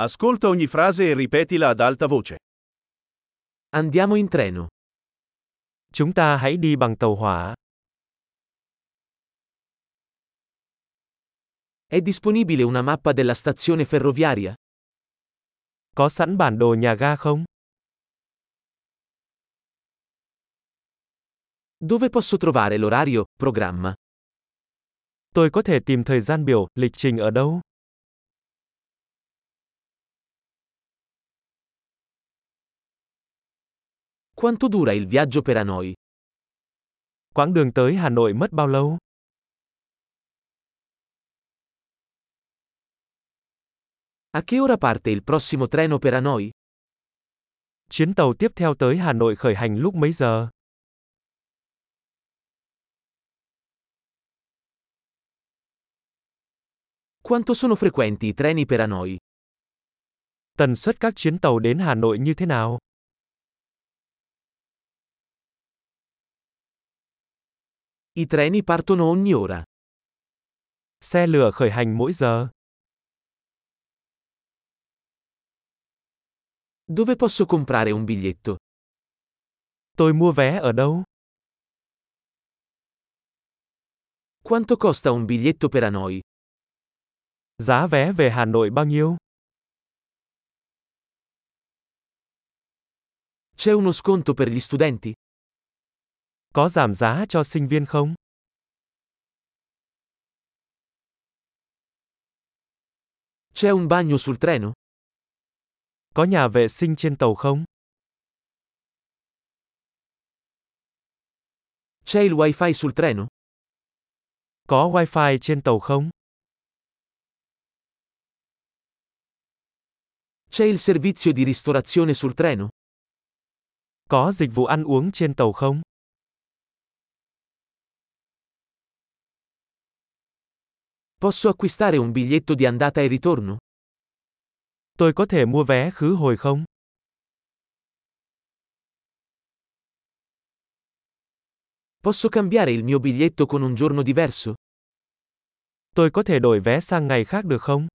Ascolta ogni frase e ripetila ad alta voce. Andiamo in treno. Chúng ta hãy đi bằng tàu hỏa. È disponibile una mappa della stazione ferroviaria? Có sẵn bản đồ nhà ga không? Dove posso trovare l'orario, programma? Tôi có thể tìm thời gian biểu, lịch trình ở đâu? Quanto dura il viaggio per Hanoi? Quãng đường tới Hà Nội mất bao lâu? A che ora parte il prossimo treno per Hanoi? Chuyến tàu tiếp theo tới Hà Nội khởi hành lúc mấy giờ? Quanto sono frequenti i treni per Hanoi? Tần suất các chuyến tàu đến Hà Nội như thế nào? I treni partono ogni ora. Xe lửa khởi hành mỗi giờ. Dove posso comprare un biglietto? Tôi mua vé ở đâu? Quanto costa un biglietto per Hanoi? Giá vé về Hà Nội bao nhiêu? C'è uno sconto per gli studenti? Có giảm giá cho sinh viên không? C'è un bagno sul treno? Có nhà vệ sinh trên tàu không? C'è il wifi sul treno? Có wifi trên tàu không? C'è il servizio di ristorazione sul treno? Có dịch vụ ăn uống trên tàu không? Posso acquistare un biglietto di andata e ritorno? Tôi có thể mua vé khứ hồi không? Posso cambiare il mio biglietto con un giorno diverso? Tôi có thể đổi vé sang ngày khác được không?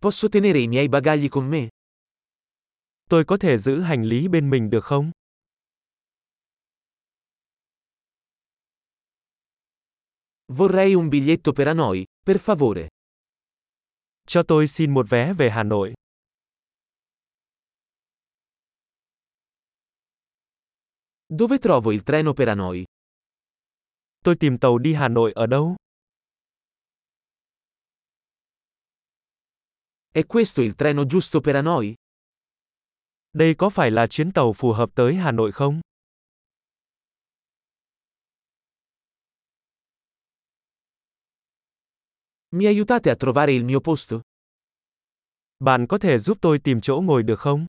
Posso tenere i miei bagagli con me? Tôi có thể giữ hành lý bên mình được không? Vorrei un biglietto per Hanoi, per favore. Cho tôi xin một vé về Hà Nội. Dove trovo il treno per Hanoi? Tôi tìm tàu đi Hà Nội ở đâu? È questo il treno giusto per Hanoi? Đây có phải là chuyến tàu phù hợp tới Hà Nội không? Mi aiutate a trovare il mio posto? Bạn có thể giúp tôi tìm chỗ ngồi được không?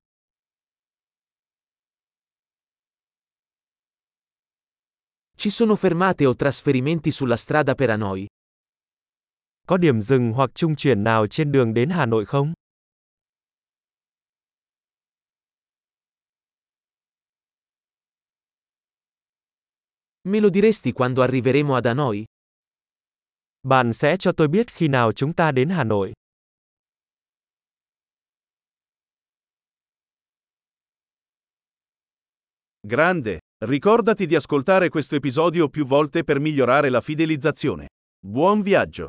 Ci sono fermate o trasferimenti sulla strada per Hanoi? Có điểm dừng hoặc trung chuyển nào trên đường đến Hà Nội không? Me lo diresti quando arriveremo ad Hanoi? Bạn sẽ cho tôi biết khi nào chúng ta đến Hà Nội. Grande! Ricordati di ascoltare questo episodio più volte per migliorare la fidelizzazione. Buon viaggio!